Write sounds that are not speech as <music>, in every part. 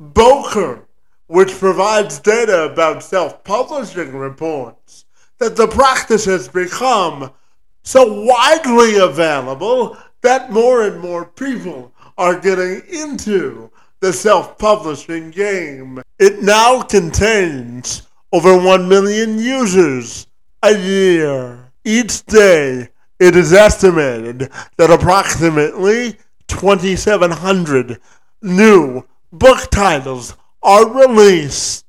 Bowker, which provides data about self publishing reports that the practice has become so widely available that more and more people are getting into the self publishing game. It now contains over 1 million users a year. Each day, it is estimated that approximately 2,700 new book titles are released.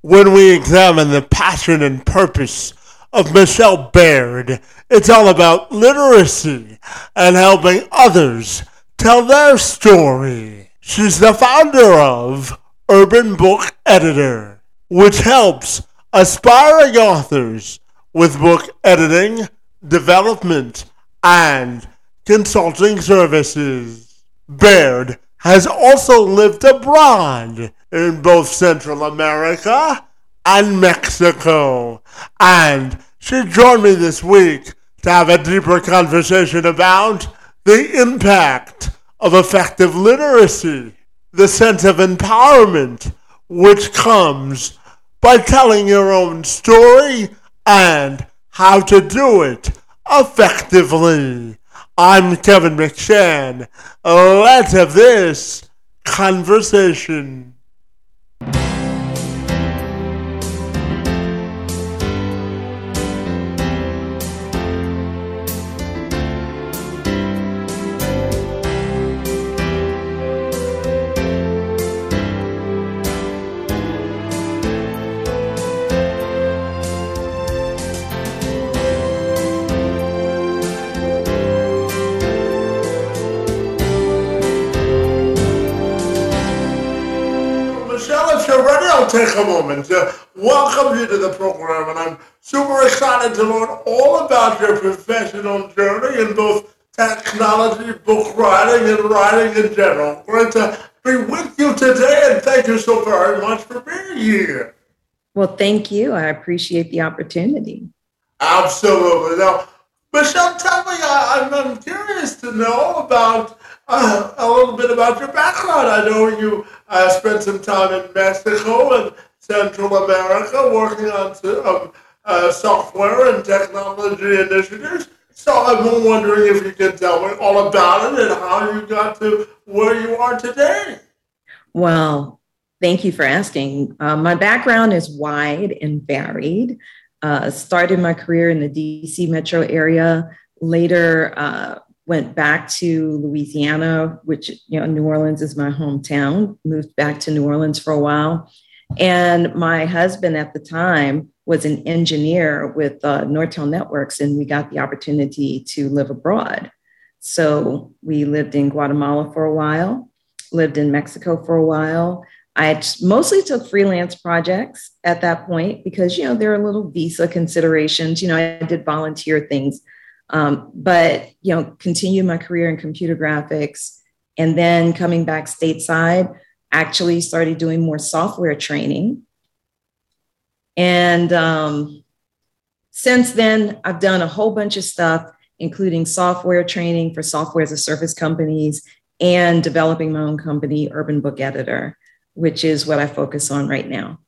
When we examine the passion and purpose of Michelle Baird, it's all about literacy and helping others tell their story. She's the founder of Urban Book Editor, which helps aspiring authors with book editing, development, and consulting services. Baird has also lived abroad in both Central America and Mexico. And she joined me this week to have a deeper conversation about the impact of effective literacy, the sense of empowerment which comes by telling your own story and how to do it effectively. I'm Kevin McShann. Let's have this conversation. Take a moment to welcome you to the program, and I'm super excited to learn all about your professional journey in both technology, book writing, and writing in general. Great to be with you today, and thank you so very much for being here. Well, thank you. I appreciate the opportunity. Absolutely. Now, Michelle, tell me, I, I'm curious to know about uh, a little bit about your background. I know you uh, spent some time in Mexico and Central America working on um, uh, software and technology initiatives. So I'm wondering if you can tell me all about it and how you got to where you are today. Well, thank you for asking. Uh, my background is wide and varied. Uh, started my career in the DC metro area, later uh, went back to Louisiana, which, you know, New Orleans is my hometown, moved back to New Orleans for a while. And my husband at the time was an engineer with uh, Nortel Networks, and we got the opportunity to live abroad. So we lived in Guatemala for a while, lived in Mexico for a while. I mostly took freelance projects at that point because, you know, there are little visa considerations. You know, I did volunteer things um, but you know, continue my career in computer graphics, and then coming back stateside, actually started doing more software training. And um, since then, I've done a whole bunch of stuff, including software training for software as a service companies and developing my own company, Urban Book Editor, which is what I focus on right now.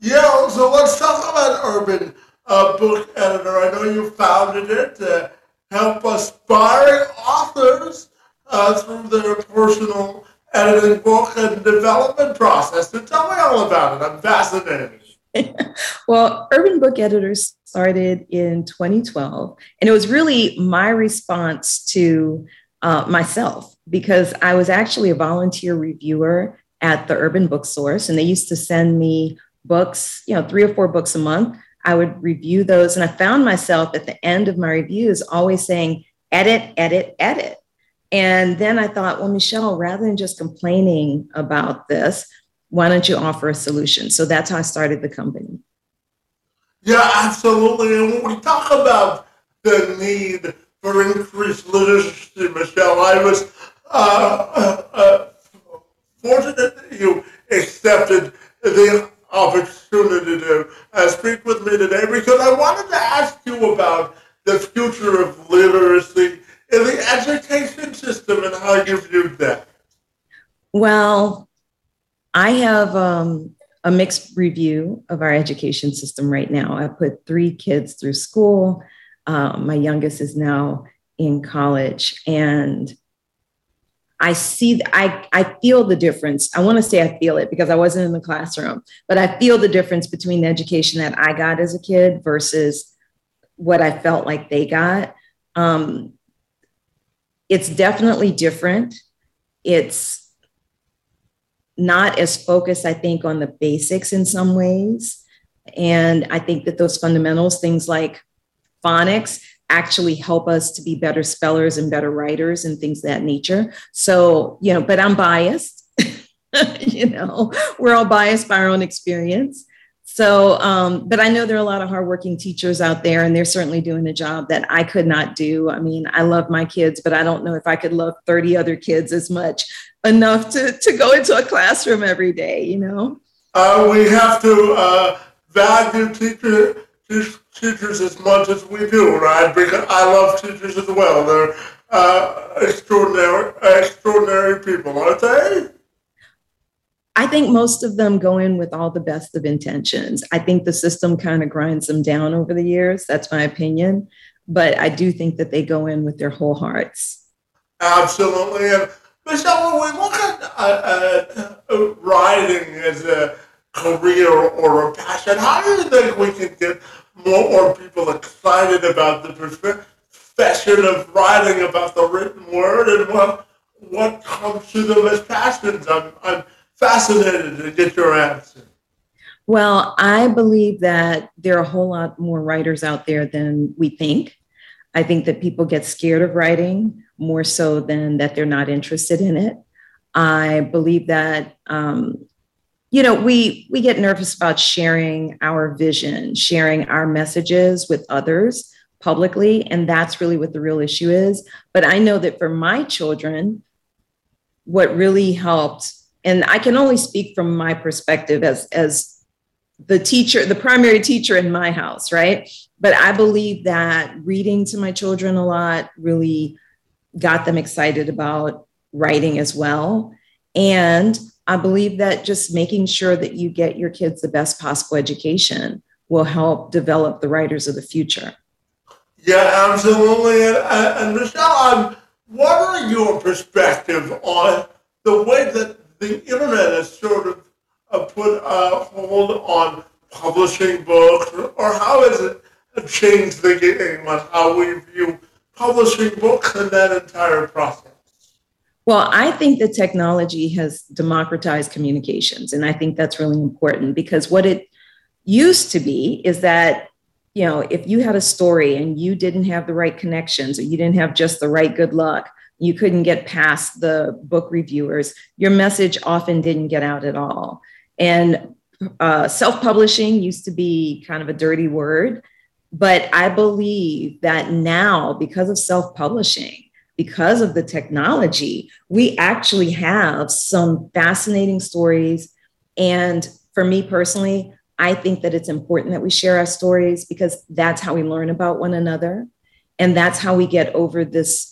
Yeah, so let's talk about Urban uh, book editor. I know you founded it to help aspiring authors uh, through their personal editing book and development process. So tell me all about it. I'm fascinated. <laughs> well, Urban Book Editors started in 2012, and it was really my response to uh, myself because I was actually a volunteer reviewer at the Urban Book Source, and they used to send me books, you know, three or four books a month I would review those. And I found myself at the end of my reviews always saying, edit, edit, edit. And then I thought, well, Michelle, rather than just complaining about this, why don't you offer a solution? So that's how I started the company. Yeah, absolutely. And when we talk about the need for increased literacy, Michelle, I was uh, uh, uh, fortunate that you accepted the opportunity to uh, speak with me today because I wanted to ask about the future of literacy in the education system and how you view that. Well, I have um, a mixed review of our education system right now. I put three kids through school. Uh, my youngest is now in college, and I see, I, I feel the difference. I want to say I feel it because I wasn't in the classroom, but I feel the difference between the education that I got as a kid versus what I felt like they got. Um, it's definitely different. It's not as focused, I think, on the basics in some ways. And I think that those fundamentals, things like phonics, actually help us to be better spellers and better writers and things of that nature. So, you know, but I'm biased. <laughs> you know, we're all biased by our own experience. So, um, but I know there are a lot of hardworking teachers out there, and they're certainly doing a job that I could not do. I mean, I love my kids, but I don't know if I could love 30 other kids as much enough to, to go into a classroom every day, you know? Uh, we have to uh, value teacher, teachers as much as we do, right? Because I love teachers as well. They're uh, extraordinary, extraordinary people, aren't they? I think most of them go in with all the best of intentions. I think the system kind of grinds them down over the years. That's my opinion. But I do think that they go in with their whole hearts. Absolutely. And Michelle, when we look at uh, uh, writing as a career or a passion, how do you think we can get more people excited about the profession of writing, about the written word, and what, what comes to them as passions? I'm, I'm fascinated to get your answer. Well, I believe that there are a whole lot more writers out there than we think. I think that people get scared of writing more so than that they're not interested in it. I believe that um, you know we we get nervous about sharing our vision, sharing our messages with others publicly, and that's really what the real issue is. But I know that for my children, what really helped and I can only speak from my perspective as as the teacher, the primary teacher in my house, right? But I believe that reading to my children a lot really got them excited about writing as well. And I believe that just making sure that you get your kids the best possible education will help develop the writers of the future. Yeah, absolutely. And, and Michelle, what are your perspective on the way that the internet has sort of uh, put a hold on publishing books, or how has it changed the game on how we view publishing books and that entire process? Well, I think that technology has democratized communications, and I think that's really important because what it used to be is that you know if you had a story and you didn't have the right connections or you didn't have just the right good luck you couldn't get past the book reviewers, your message often didn't get out at all. And uh, self publishing used to be kind of a dirty word, but I believe that now, because of self publishing, because of the technology, we actually have some fascinating stories. And for me personally, I think that it's important that we share our stories because that's how we learn about one another. And that's how we get over this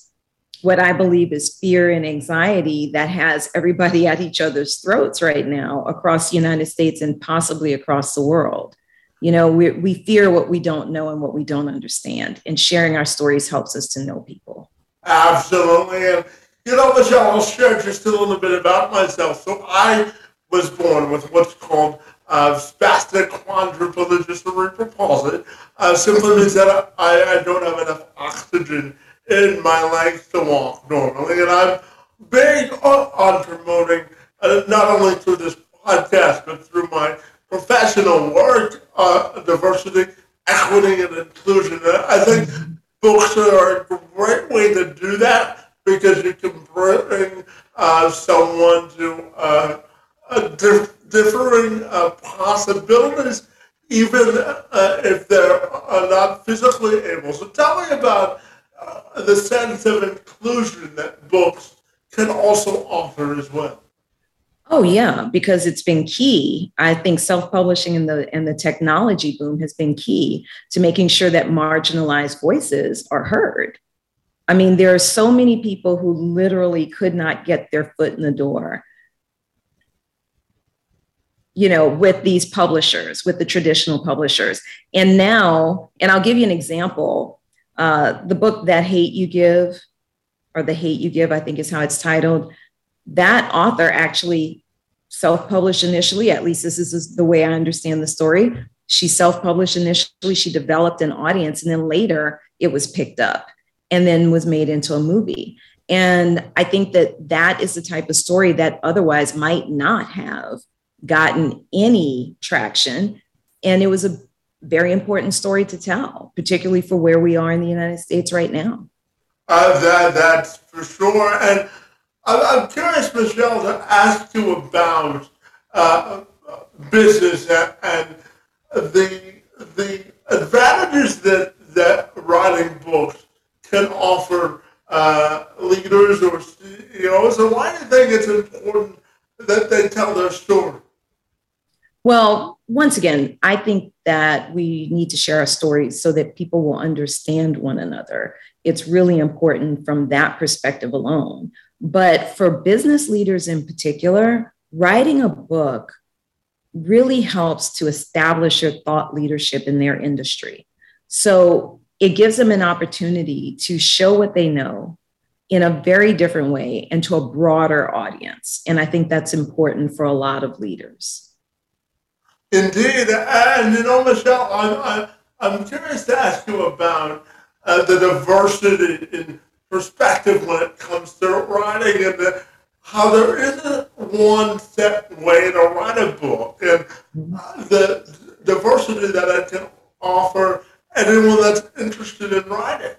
what I believe is fear and anxiety that has everybody <laughs> at each other's throats right now across the United States and possibly across the world. You know, we, we fear what we don't know and what we don't understand, and sharing our stories helps us to know people. Absolutely. And, you know, Michelle, I'll share just a little bit about myself. So I was born with what's called uh, spastic quadriplegia cerebral palsy. Uh, simply means that I, I don't have enough oxygen in my legs to walk normally. And I'm big on, promoting, uh, not only through this podcast, but through my professional work, uh, diversity, equity, and inclusion. I think books are a great way to do that because you can bring uh, someone to uh, dif- differing uh, possibilities, even uh, if they're uh, not physically able. So tell me about the sense of inclusion that books can also offer as well. Oh yeah, because it's been key. I think self-publishing and the and the technology boom has been key to making sure that marginalized voices are heard. I mean, there are so many people who literally could not get their foot in the door you know, with these publishers, with the traditional publishers. And now, and I'll give you an example. Uh, the book That Hate You Give, or The Hate You Give, I think is how it's titled. That author actually self published initially, at least this is the way I understand the story. She self published initially, she developed an audience, and then later it was picked up and then was made into a movie. And I think that that is the type of story that otherwise might not have gotten any traction. And it was a very important story to tell, particularly for where we are in the United States right now. Uh, that, that's for sure. And I'm curious, Michelle, to ask you about uh, business and, and the the advantages that that writing books can offer uh, leaders or CEOs. So why do you think it's important that they tell their story? Well, once again, I think that we need to share our stories so that people will understand one another. It's really important from that perspective alone. But for business leaders in particular, writing a book really helps to establish your thought leadership in their industry. So it gives them an opportunity to show what they know in a very different way and to a broader audience. And I think that's important for a lot of leaders. Indeed. And, you know, Michelle, I'm, I'm, curious to ask you about uh, the diversity in perspective when it comes to writing and the, how there isn't one set way to write a book and uh, the diversity that it can offer anyone that's interested in writing.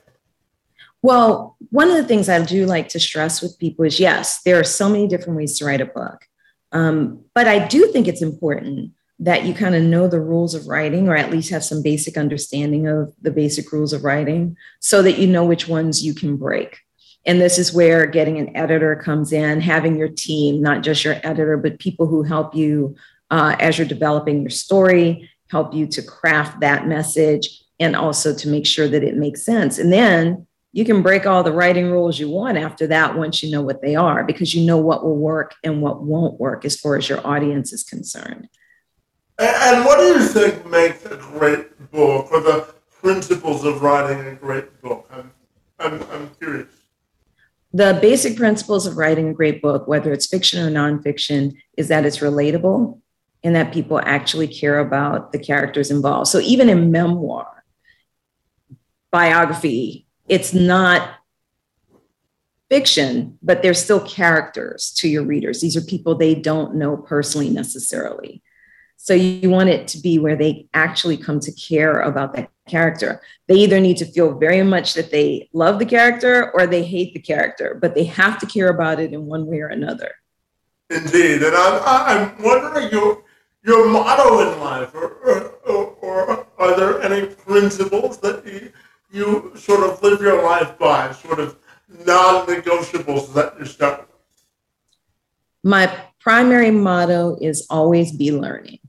Well, one of the things I do like to stress with people is yes, there are so many different ways to write a book. Um, but I do think it's important that you kind of know the rules of writing or at least have some basic understanding of the basic rules of writing so that you know which ones you can break. And this is where getting an editor comes in, having your team, not just your editor, but people who help you uh, as you're developing your story, help you to craft that message, and also to make sure that it makes sense. And then you can break all the writing rules you want after that once you know what they are, because you know what will work and what won't work as far as your audience is concerned. And what do you think makes a great book, or the principles of writing a great book? I'm, I'm, I'm curious. The basic principles of writing a great book, whether it's fiction or nonfiction, is that it's relatable and that people actually care about the characters involved. So even in memoir, biography, it's not fiction, but they're still characters to your readers. These are people they don't know personally necessarily. So you want it to be where they actually come to care about that character. They either need to feel very much that they love the character or they hate the character, but they have to care about it in one way or another. Indeed. And I'm, I'm wondering your, your motto in life, or, or, or are there any principles that you, you sort of live your life by, sort of non negotiables that stuck with? My primary motto is always be learning.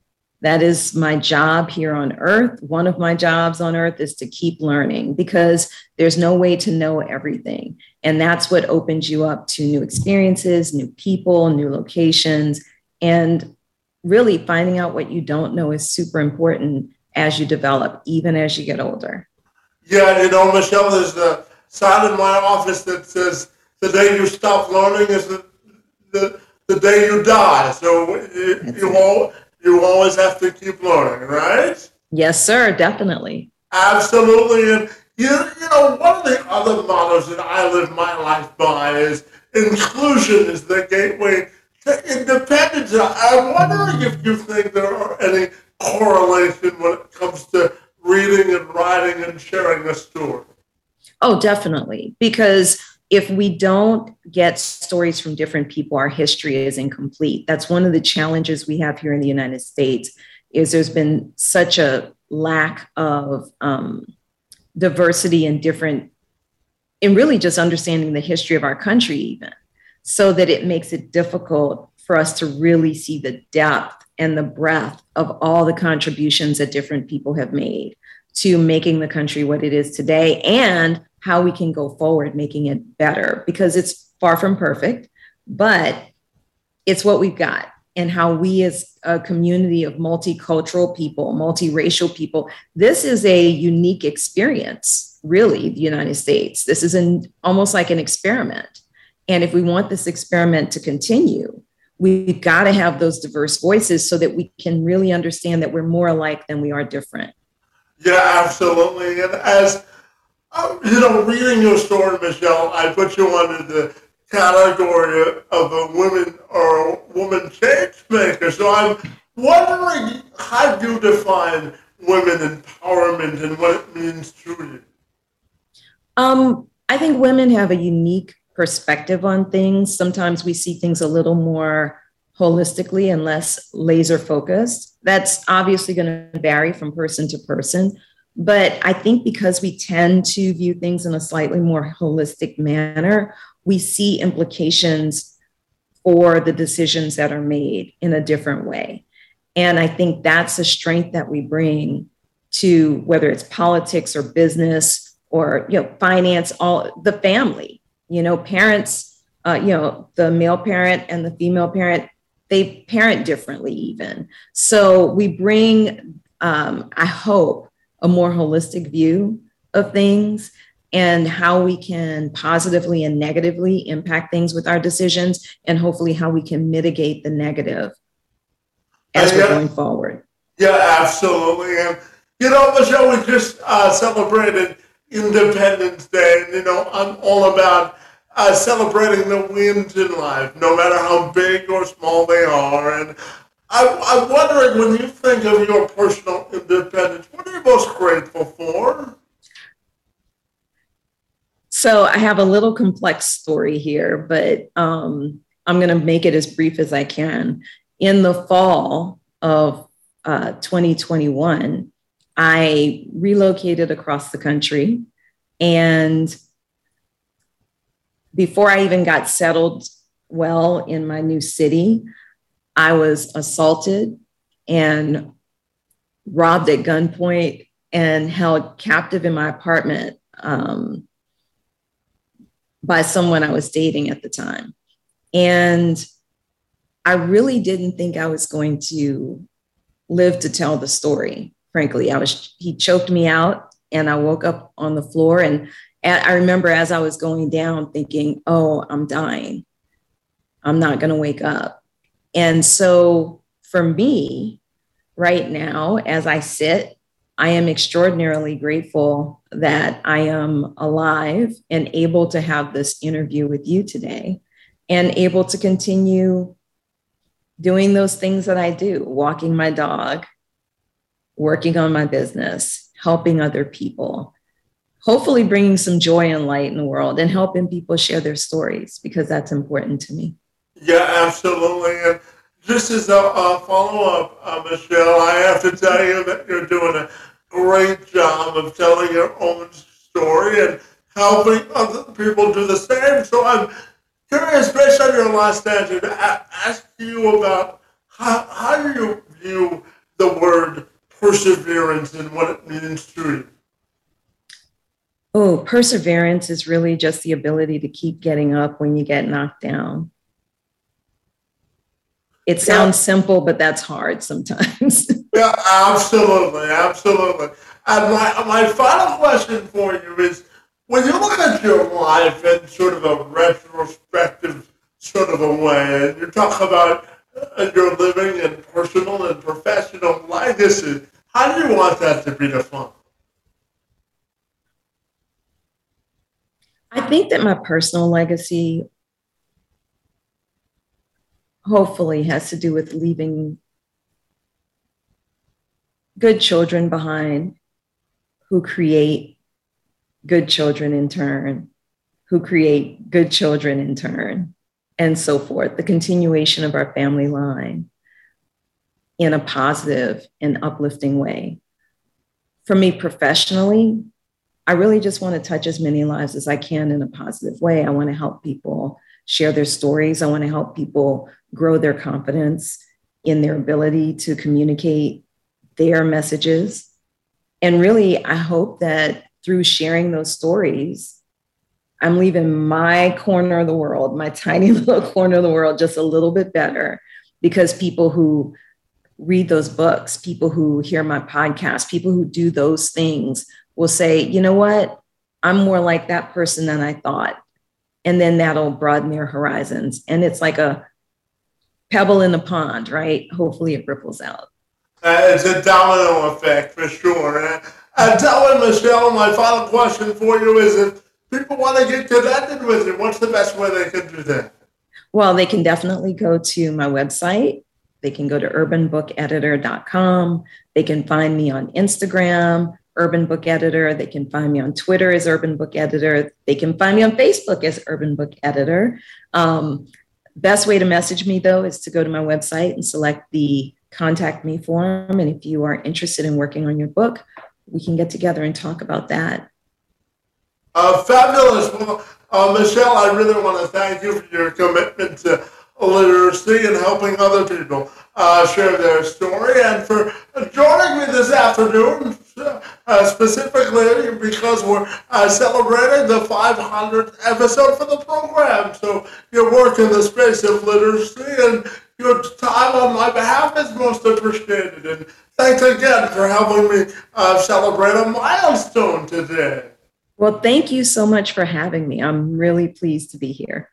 That is my job here on earth. One of my jobs on earth is to keep learning because there's no way to know everything. And that's what opens you up to new experiences, new people, new locations. And really finding out what you don't know is super important as you develop, even as you get older. Yeah, you know, Michelle, there's a sign in my office that says the day you stop learning is the, the, the day you die. So you, you you always have to keep learning, right? Yes, sir, definitely. Absolutely. And you, you know, one of the other mottos that I live my life by is inclusion is the gateway to independence. I'm wondering if you think there are any correlation when it comes to reading and writing and sharing a story. Oh, definitely. Because if we don't get stories from different people our history is incomplete. That's one of the challenges we have here in the united states is there's been such a lack of um, diversity and different in really just understanding the history of our country even so that it makes it difficult for us to really see the depth and the breadth of all the contributions that different people have made to making the country what it is today and how we can go forward making it better because it's far from perfect, but it's what we've got. and how we as a community of multicultural people, multiracial people, this is a unique experience, really, the United States. This is an almost like an experiment. And if we want this experiment to continue, we've got to have those diverse voices so that we can really understand that we're more alike than we are different. Yeah, absolutely. And as you know, reading your story, Michelle, I put you under the category of a woman or a woman change maker. So I'm wondering how do you define women empowerment and what it means to you. Um, I think women have a unique perspective on things. Sometimes we see things a little more holistically and less laser focused. That's obviously going to vary from person to person. But I think because we tend to view things in a slightly more holistic manner, we see implications for the decisions that are made in a different way. And I think that's a strength that we bring to whether it's politics or business or you know finance, all the family. You know, parents, uh, you know, the male parent and the female parent, they parent differently even. So we bring, um, I hope, a more holistic view of things and how we can positively and negatively impact things with our decisions, and hopefully how we can mitigate the negative as we're going forward. Yeah, absolutely. And, you know, Michelle, we just uh, celebrated Independence Day, and, you know, I'm all about uh, celebrating the wins in life, no matter how big or small they are. And I, I'm wondering, when you think of your personal independence, what are you most grateful for? So I have a little complex story here, but um, I'm going to make it as brief as I can. In the fall of uh, 2021, I relocated across the country. And before I even got settled well in my new city, I was assaulted and robbed at gunpoint and held captive in my apartment. Um, by someone I was dating at the time. And I really didn't think I was going to live to tell the story. Frankly, I was he choked me out and I woke up on the floor and I remember as I was going down thinking, "Oh, I'm dying. I'm not going to wake up." And so for me, right now as I sit I am extraordinarily grateful that I am alive and able to have this interview with you today and able to continue doing those things that I do walking my dog, working on my business, helping other people, hopefully bringing some joy and light in the world and helping people share their stories because that's important to me. Yeah, absolutely. Just as a, a follow up, uh, Michelle, I have to tell you that you're doing a great job of telling your own story and helping other people do the same. So I'm curious, based on your last answer, to ask you about how, how you view the word perseverance and what it means to you? Oh, perseverance is really just the ability to keep getting up when you get knocked down. It sounds yeah. simple, but that's hard sometimes. <laughs> yeah, absolutely, absolutely. And my, my final question for you is, when you look at your life in sort of a retrospective sort of a way, and you talk about uh, your living and personal and professional legacy, how do you want that to be defined? I think that my personal legacy hopefully has to do with leaving good children behind who create good children in turn, who create good children in turn, and so forth. The continuation of our family line in a positive and uplifting way. For me professionally, I really just want to touch as many lives as I can in a positive way. I want to help people share their stories. I want to help people grow their confidence in their ability to communicate their messages. And really, I hope that through sharing those stories, I'm leaving my corner of the world, my tiny <laughs> little corner of the world, just a little bit better because people who read those books, people who hear my podcast, people who do those things will say, you know what? I'm more like that person than I thought. And then that'll broaden their horizons. And it's like a pebble in the pond, right? Hopefully it ripples out. Uh, it's a domino effect for sure. And, and tell me, Michelle, my final question for you is if people want to get connected with you, what's the best way they can do that? Well, they can definitely go to my website. They can go to urbanbookeditor.com. They can find me on Instagram, Urban Book Editor. They can find me on Twitter as Urban Book Editor. They can find me on Facebook as Urban Book Editor. Um, best way to message me, though, is to go to my website and select the contact me form. And if you are interested in working on your book, we can get together and talk about that. Uh, fabulous. Well, uh, Michelle, I really want to thank you for your commitment to literacy and helping other people uh, share their story and for joining me this afternoon, uh, specifically because we're uh, celebrating the 500th episode for the program. So your work in the space of literacy and your time on my behalf is most appreciated. And thanks again for helping me uh, celebrate a milestone today. Well, thank you so much for having me. I'm really pleased to be here.